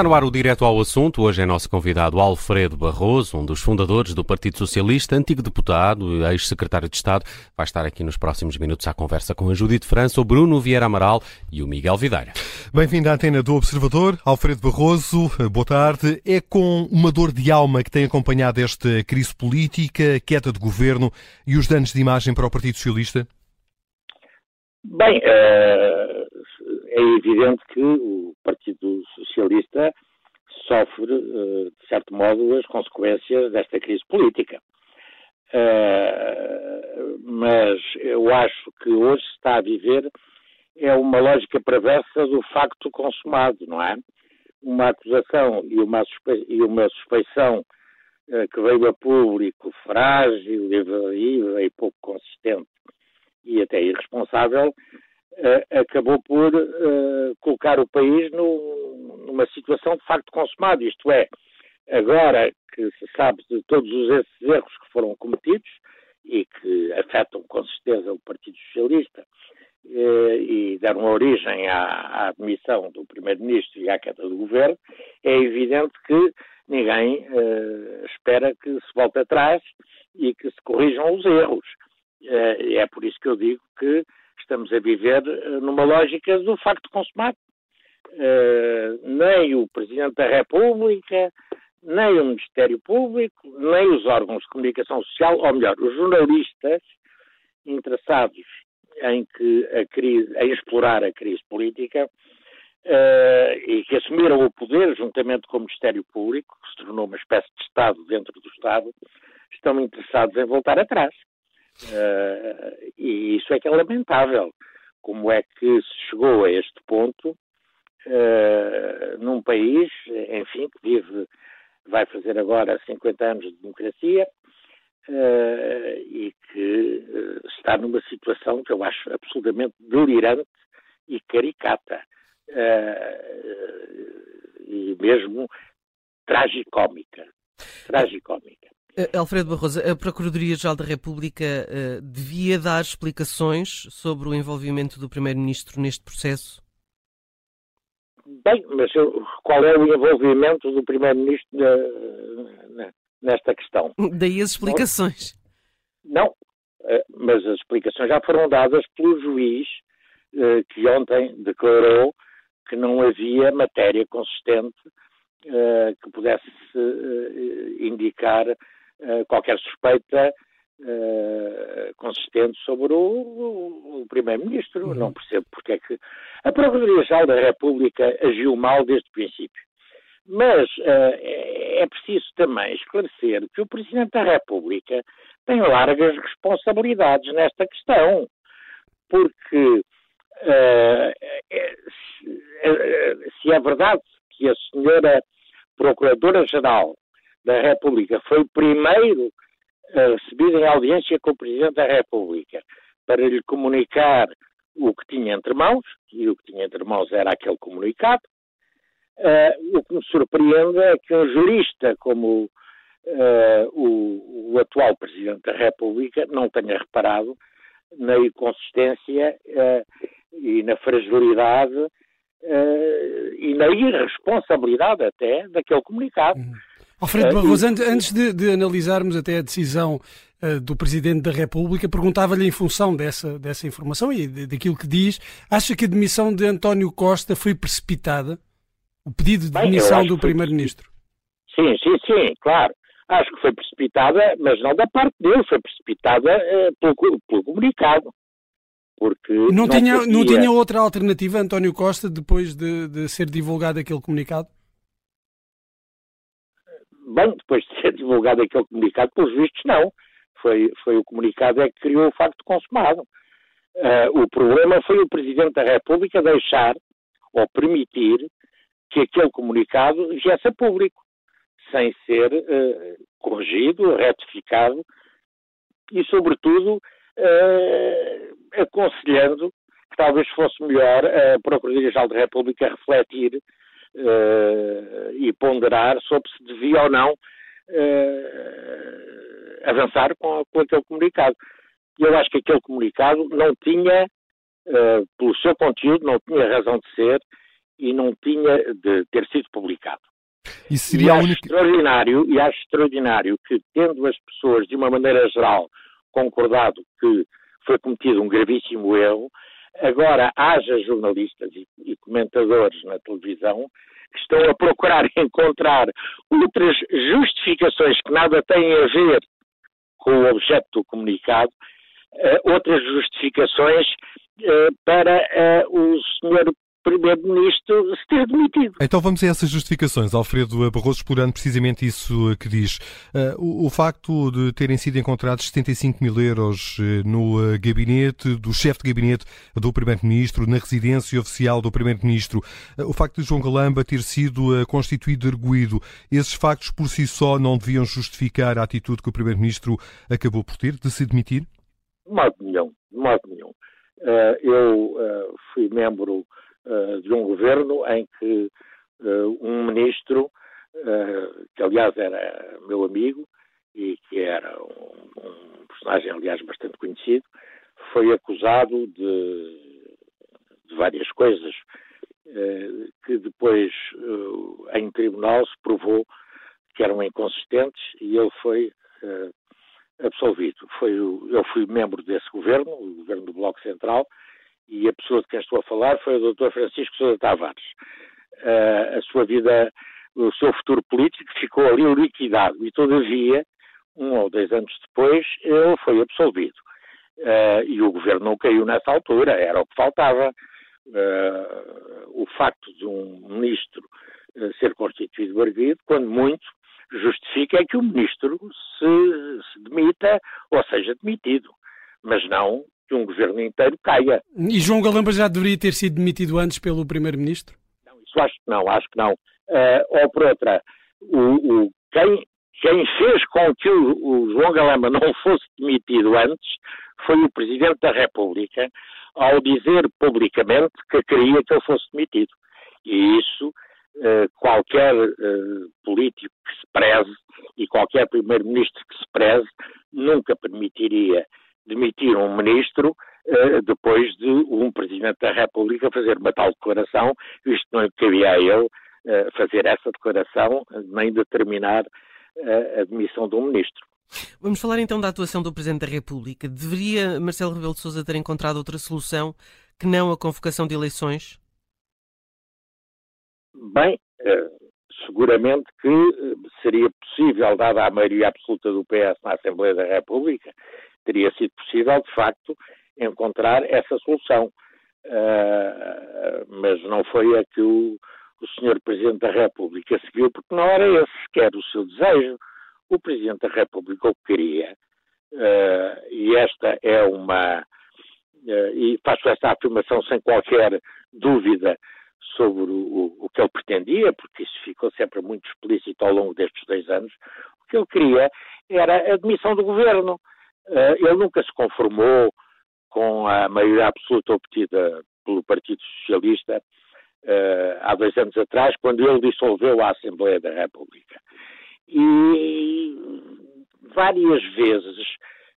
Está no ar o Direto ao Assunto. Hoje é nosso convidado Alfredo Barroso, um dos fundadores do Partido Socialista, antigo deputado, ex-secretário de Estado. Vai estar aqui nos próximos minutos à conversa com a Judite França, o Bruno Vieira Amaral e o Miguel Videira. Bem-vindo à antena do Observador. Alfredo Barroso, boa tarde. É com uma dor de alma que tem acompanhado esta crise política, queda de governo e os danos de imagem para o Partido Socialista? Bem, é evidente que o Partido Socialista sofre, eh, de certo modo, as consequências desta crise política. Uh, mas eu acho que hoje se está a viver é uma lógica perversa do facto consumado, não é? Uma acusação e uma, suspe e uma suspeição uh, que veio a público frágil, evasiva e pouco consistente e até irresponsável, acabou por uh, colocar o país no, numa situação de facto consumado. Isto é, agora que se sabe de todos esses erros que foram cometidos e que afetam com certeza o Partido Socialista uh, e deram origem à, à demissão do Primeiro-Ministro e à queda do Governo, é evidente que ninguém espera que se volte atrás e que se corrijam os erros. é por isso que eu digo que estamos a viver eh, numa lógica do facto consumado. Uh, nem o Presidente da República, nem o Ministério Público, nem os órgãos de comunicação social, ou melhor, os jornalistas interessados em, que a crise, em explorar a crise política uh, e que assumiram o poder juntamente com o Ministério Público, que se tornou uma espécie de Estado dentro do Estado, estão interessados em voltar atrás. Uh, e isso é que é lamentável. Como é que se chegou a este ponto uh, num país, enfim, que vive, vai fazer agora 50 anos de democracia uh, e que está numa situação que eu acho absolutamente delirante e caricata. e mesmo tragicómica. Tragicómica. Eh, Alfredo Barroso, a Procuradoria-Geral da República uh, devia dar explicações sobre o envolvimento do Primeiro-Ministro neste processo? Bem, mas qual é o envolvimento do Primeiro-Ministro nesta questão? Daí as explicações. Não, eh, mas as explicações já foram dadas pelo juiz que ontem declarou que não havia matéria consistente que pudesse indicar qualquer suspeita uh, consistente sobre o, o, o Primeiro-Ministro. Uhum. Não percebo porque é que. A Procuradoria-Geral da República agiu mal desde o princípio. Mas uh, é preciso também esclarecer que o Presidente da República tem largas responsabilidades nesta questão, porque é, se, se é verdade que a senhora Procuradora-Geral da República foi o primeiro a receber em audiência com o Presidente da República para lhe comunicar o que tinha entre mãos, e o que tinha entre mãos era aquele comunicado. Uh, o que me surpreende é que um jurista como uh, o, o, atual Presidente da República não tenha reparado na inconsistência uh, e na fragilidade e na irresponsabilidade até daquele comunicado. Uhum. Alfredo é, Barroso, antes de, de, analisarmos até a decisão uh, do Presidente da República, perguntava-lhe em função dessa, dessa informação e de, daquilo que diz, acha que a demissão de António Costa foi precipitada? O pedido de Bem, demissão do Primeiro-Ministro? Sim, sim, sim, claro. Acho que foi precipitada, mas não da parte dele, foi precipitada uh, pelo, pelo comunicado. Porque não, não tinha, podia... não tinha outra alternativa, António Costa, depois de, de ser divulgado aquele comunicado? Bem, depois de ser divulgado aquele comunicado, pelos vistos não. Foi, foi o comunicado é que criou o facto consumado. Uh, o problema foi o Presidente da República deixar ou permitir que aquele comunicado viesse a público, sem ser uh, corrigido, retificado e, sobretudo, uh, aconselhando que talvez fosse melhor a Procuradoria-Geral da República refletir uh, e ponderar sobre se devia ou não uh, avançar com, com, aquele comunicado. Eu acho que aquele comunicado não tinha, uh, pelo seu conteúdo, não tinha razão de ser e não tinha de ter sido publicado. E seria e acho única... extraordinário, e acho extraordinário que, tendo as pessoas, de uma maneira geral, concordado que foi cometido um gravíssimo erro, agora haja jornalistas e, e comentadores na televisão que estão a procurar encontrar outras justificações que nada têm a ver com o objeto do comunicado, uh, outras justificações uh, para uh, o senhor Primeiro-Ministro se ter demitido. Então vamos a essas justificações. Alfredo Barroso explorando precisamente isso que diz. Uh, o, facto de terem sido encontrados 75 mil euros eh, no uh, gabinete do chefe de gabinete do Primeiro-Ministro, na residência oficial do Primeiro-Ministro, uh, o facto de João Galamba ter sido constituído arguído, esses factos por si só não deviam justificar a atitude que o Primeiro-Ministro acabou por ter de se demitir? De modo nenhum, de modo nenhum. eu fui membro eh, de um governo em que uh, um ministro, uh, que aliás era meu amigo e que era um, um, personagem, aliás, bastante conhecido, foi acusado de, de várias coisas que depois em tribunal se provou que eram inconsistentes e ele foi absolvido. Foi, eu fui membro desse governo, o governo do Bloco Central, e a pessoa de quem estou a falar foi o Dr. Francisco Sousa Tavares. Uh, a sua vida, o seu futuro político ficou ali liquidado e, todavia, um ou dois anos depois, ele foi absolvido. Uh, e o governo não caiu nessa altura, era o que faltava. Uh, o facto de um ministro ser constituído arguido, quando muito, justifica que o ministro se, se demita ou seja demitido, mas não que um governo inteiro caia. E João Galamba já deveria ter sido demitido antes pelo Primeiro-Ministro? Não, isso acho que não, acho que não. Uh, ou por outra, o, o, quem, quem, fez com que o, o, João Galamba não fosse demitido antes foi o Presidente da República, ao dizer publicamente que queria que ele fosse demitido. E isso uh, qualquer uh, político que se preze e qualquer primeiro-ministro que se preze nunca permitiria demitir um ministro uh, depois de um Presidente da República fazer uma tal declaração, isto não cabia a ele uh, fazer essa declaração, nem determinar uh, a demissão de um ministro. Vamos falar então da atuação do Presidente da República. Deveria Marcelo Rebelo de Sousa ter encontrado outra solução que não a convocação de eleições? Bem, seguramente que seria possível, dada a maioria absoluta do PS na Assembleia da República, teria sido possível, de facto, encontrar essa solução. Uh, mas não foi a que o, o Sr. Presidente da República seguiu, porque não era esse sequer o seu desejo. O Presidente da República o que queria, uh, e esta é uma. Uh, e faço esta afirmação sem qualquer dúvida sobre o, o, que ele pretendia, porque isso ficou sempre muito explícito ao longo destes dois anos. O que ele queria era a demissão do governo. Eh, ele nunca se conformou com a maioria absoluta obtida pelo Partido Socialista uh, há dois anos atrás, quando ele dissolveu a Assembleia da República. E várias vezes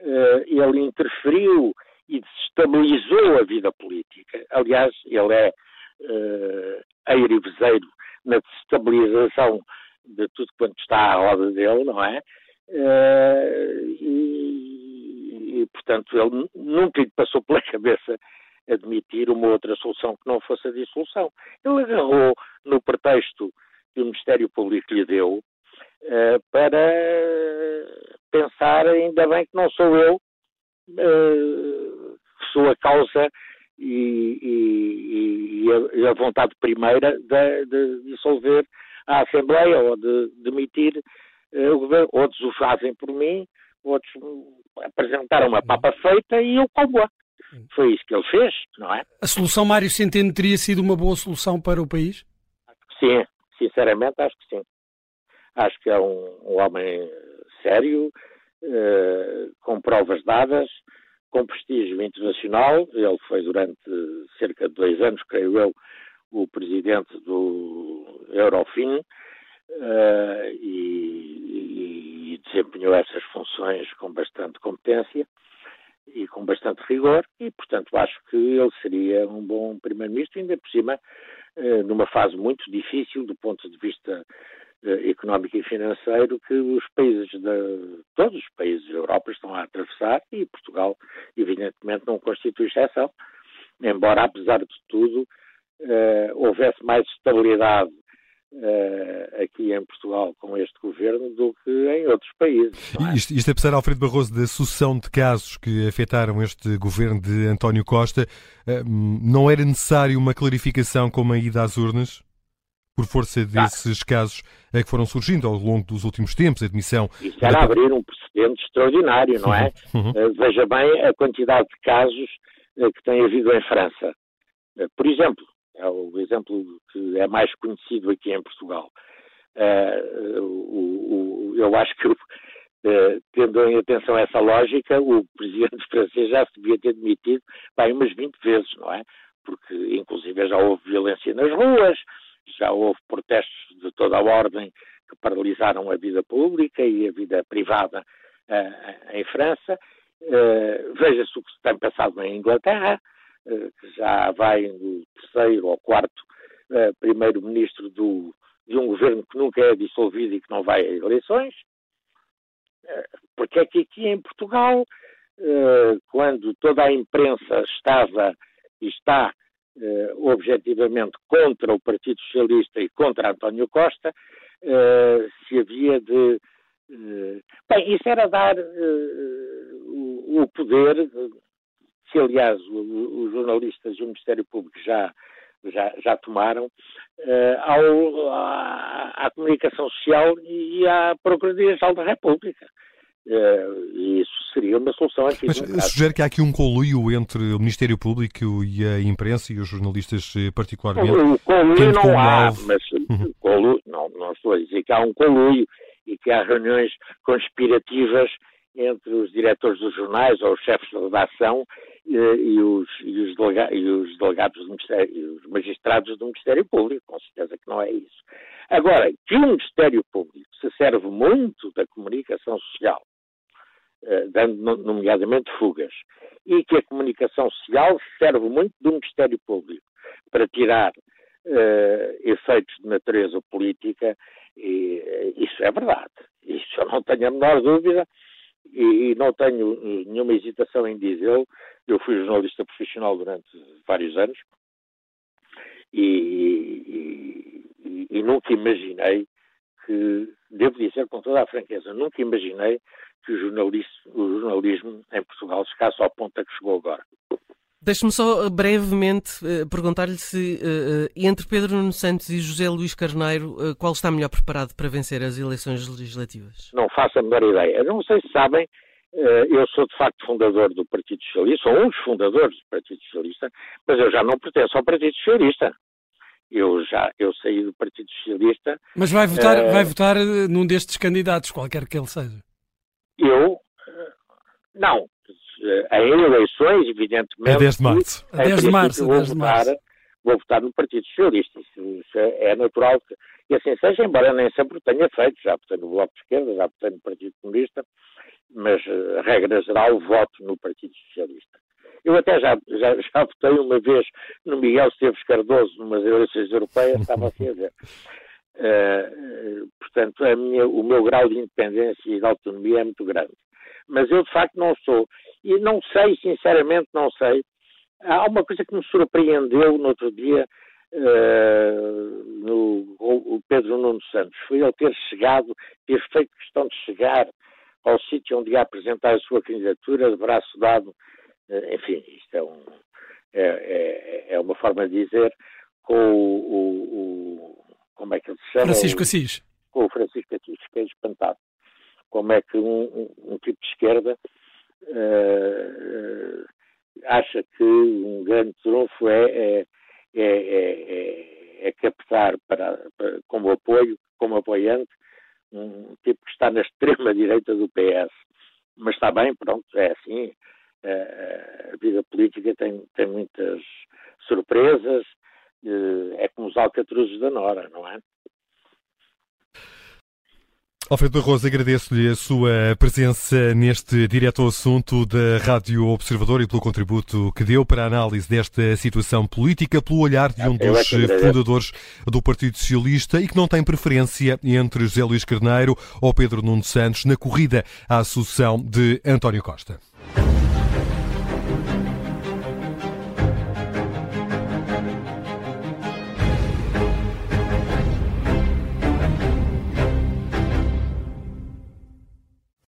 uh, ele interferiu e desestabilizou a vida política. Aliás, ele é uh, eirivezeiro na desestabilização de tudo quanto está à roda dele, não é? Uh, e e, portanto, ele nunca lhe passou pela cabeça admitir uma outra solução que não fosse a dissolução. Ele agarrou no pretexto que o Ministério Público lhe deu uh, para pensar, ainda bem que não sou eu uh, que sou a causa e, e, e, a, e a, vontade primeira de, de, dissolver a Assembleia ou de demitir uh, o governo. Outros o fazem por mim, outros apresentaram uma papa feita e eu como-a. Foi isso que ele fez, não é? A solução Mário Centeno teria sido uma boa solução para o país? Sim, sinceramente acho que sim. Acho que é um, um homem sério, eh, com provas dadas, com prestígio internacional. Ele foi durante cerca de dois anos, creio eu, o presidente do Eurofin e, e desempenhou essas funções com bastante competência e com bastante rigor, e portanto acho que ele seria um bom primeiro-ministro, ainda por cima, eh, numa fase muito difícil do ponto de vista eh, económico e financeiro que os países de todos os países da Europa estão a atravessar e Portugal evidentemente não constitui exceção, embora apesar de tudo uh, houvesse mais estabilidade uh, aqui em Portugal com este governo do que em outros países. É? Isto, isto apesar, Alfredo Barroso, da sucessão de casos que afetaram este governo de António Costa, uh, não era necessário uma clarificação como a ida às urnas? Por força desses casos que foram surgindo ao longo dos últimos tempos, a admissão. Isso era da... abrir um precedente extraordinário, não é? Uhum. Uh, veja bem a quantidade de casos que tem havido em França. Por exemplo, é o exemplo que é mais conhecido aqui em Portugal. O, eu acho que, uh, tendo em atenção essa lógica, o presidente francês já se devia ter demitido bem, umas 20 vezes, não é? Porque, inclusive, já houve violência nas ruas, já houve protestos de toda a ordem que paralisaram a vida pública e a vida privada uh, em França. Veja-se o que se tem passado em Inglaterra, eh, que já vai no terceiro ou quarto eh, primeiro-ministro de um governo que nunca é dissolvido e que não vai a eleições. Eh, porque é que aqui em Portugal, quando toda a imprensa estava e está objetivamente contra o Partido Socialista e contra António Costa, se havia de. Bem, isso era dar o poder que aliás os jornalistas e o Ministério Público já, já, já tomaram, uh, ao, à, à, comunicação social e à Procuradoria-Geral da República. Uh, isso seria uma solução aqui. Mas sugere que há aqui um conluio entre o Ministério Público e a imprensa e os jornalistas eh, particularmente? O conluio não há, alvo... mas uhum. conluio, não, não estou a dizer que há um conluio e que há reuniões conspirativas entre os diretores dos jornais ou os chefes de redação e, e, os, e, os, delega, e os, delegados do Ministério, os magistrados do Ministério Público, com certeza que não é isso. Agora, que o Ministério Público se serve muito da comunicação social, eh, dando nomeadamente fugas, e que a comunicação social serve muito do Ministério Público para tirar eh, efeitos de natureza política, e, eh, isso é verdade. Isso eu não tenho a menor dúvida e, e não tenho nenhuma hesitação em dizê-lo. Eu fui jornalista profissional durante vários anos e, e, e, nunca imaginei que, devo dizer com toda a franqueza, nunca imaginei que o jornalismo, o jornalismo em Portugal chegasse ao ponto a que chegou agora. Deixe-me só eh, brevemente uh, perguntar-lhe se uh, entre Pedro Nuno Santos e José Luís Carneiro, uh, qual está melhor preparado para vencer as eleições legislativas? Não faço a menor ideia. Não sei se sabem, eu sou de facto fundador do Partido Socialista, sou um dos fundadores do Partido Socialista, mas eu já não pertenço ao Partido Socialista. Eu já eu saí do Partido Socialista. Mas vai votar, vai votar num destes candidatos, qualquer que ele seja? Eu não, em eleições, evidentemente. É 10 de março. É 10 de março. Vou, 10 de março. Votar, vou votar no Partido Socialista. Isso, isso é, é natural que, e assim seja, embora nem sempre o tenha feito. Já votei no Bloco de Esquerda, já votei no Partido Comunista, mas, a regra geral, voto no Partido Socialista. Eu até já, já, já votei uma vez no Miguel Esteves Cardoso, numas eleições europeias, estava assim a ver. Uh, portanto, minha, o meu grau de independência e de autonomia é muito grande. Mas eu, de facto, não sou. E não sei, sinceramente, não sei. Há uma coisa que me surpreendeu no outro dia uh, no o Pedro Nuno Santos. Foi ele ter chegado, ter feito questão de chegar ao sítio onde ia apresentar a sua candidatura de braço dado. Uh, enfim, isto é, um, é, é, é, uma forma de dizer com o, o, o como é que ele se chama? Francisco Assis. Com o Francisco Assis, que é espantado. Como é que um, um, um tipo de esquerda uh, acha que um grande trunfo é, é, é, é, é captar para, para, como apoio, como apoiante, um tipo que está na extrema direita do PS. Mas está bem, pronto, é assim. a vida política tem, tem muitas surpresas, é como os alcatruzes da Nora, não é? Alfredo Barroso, agradeço-lhe a sua presença neste direto ao assunto da Rádio Observador e pelo contributo que deu para a análise desta situação política, pelo olhar de um dos fundadores do Partido Socialista e que não tem preferência entre José Luís Carneiro ou Pedro Nuno Santos na corrida à sucessão de António Costa.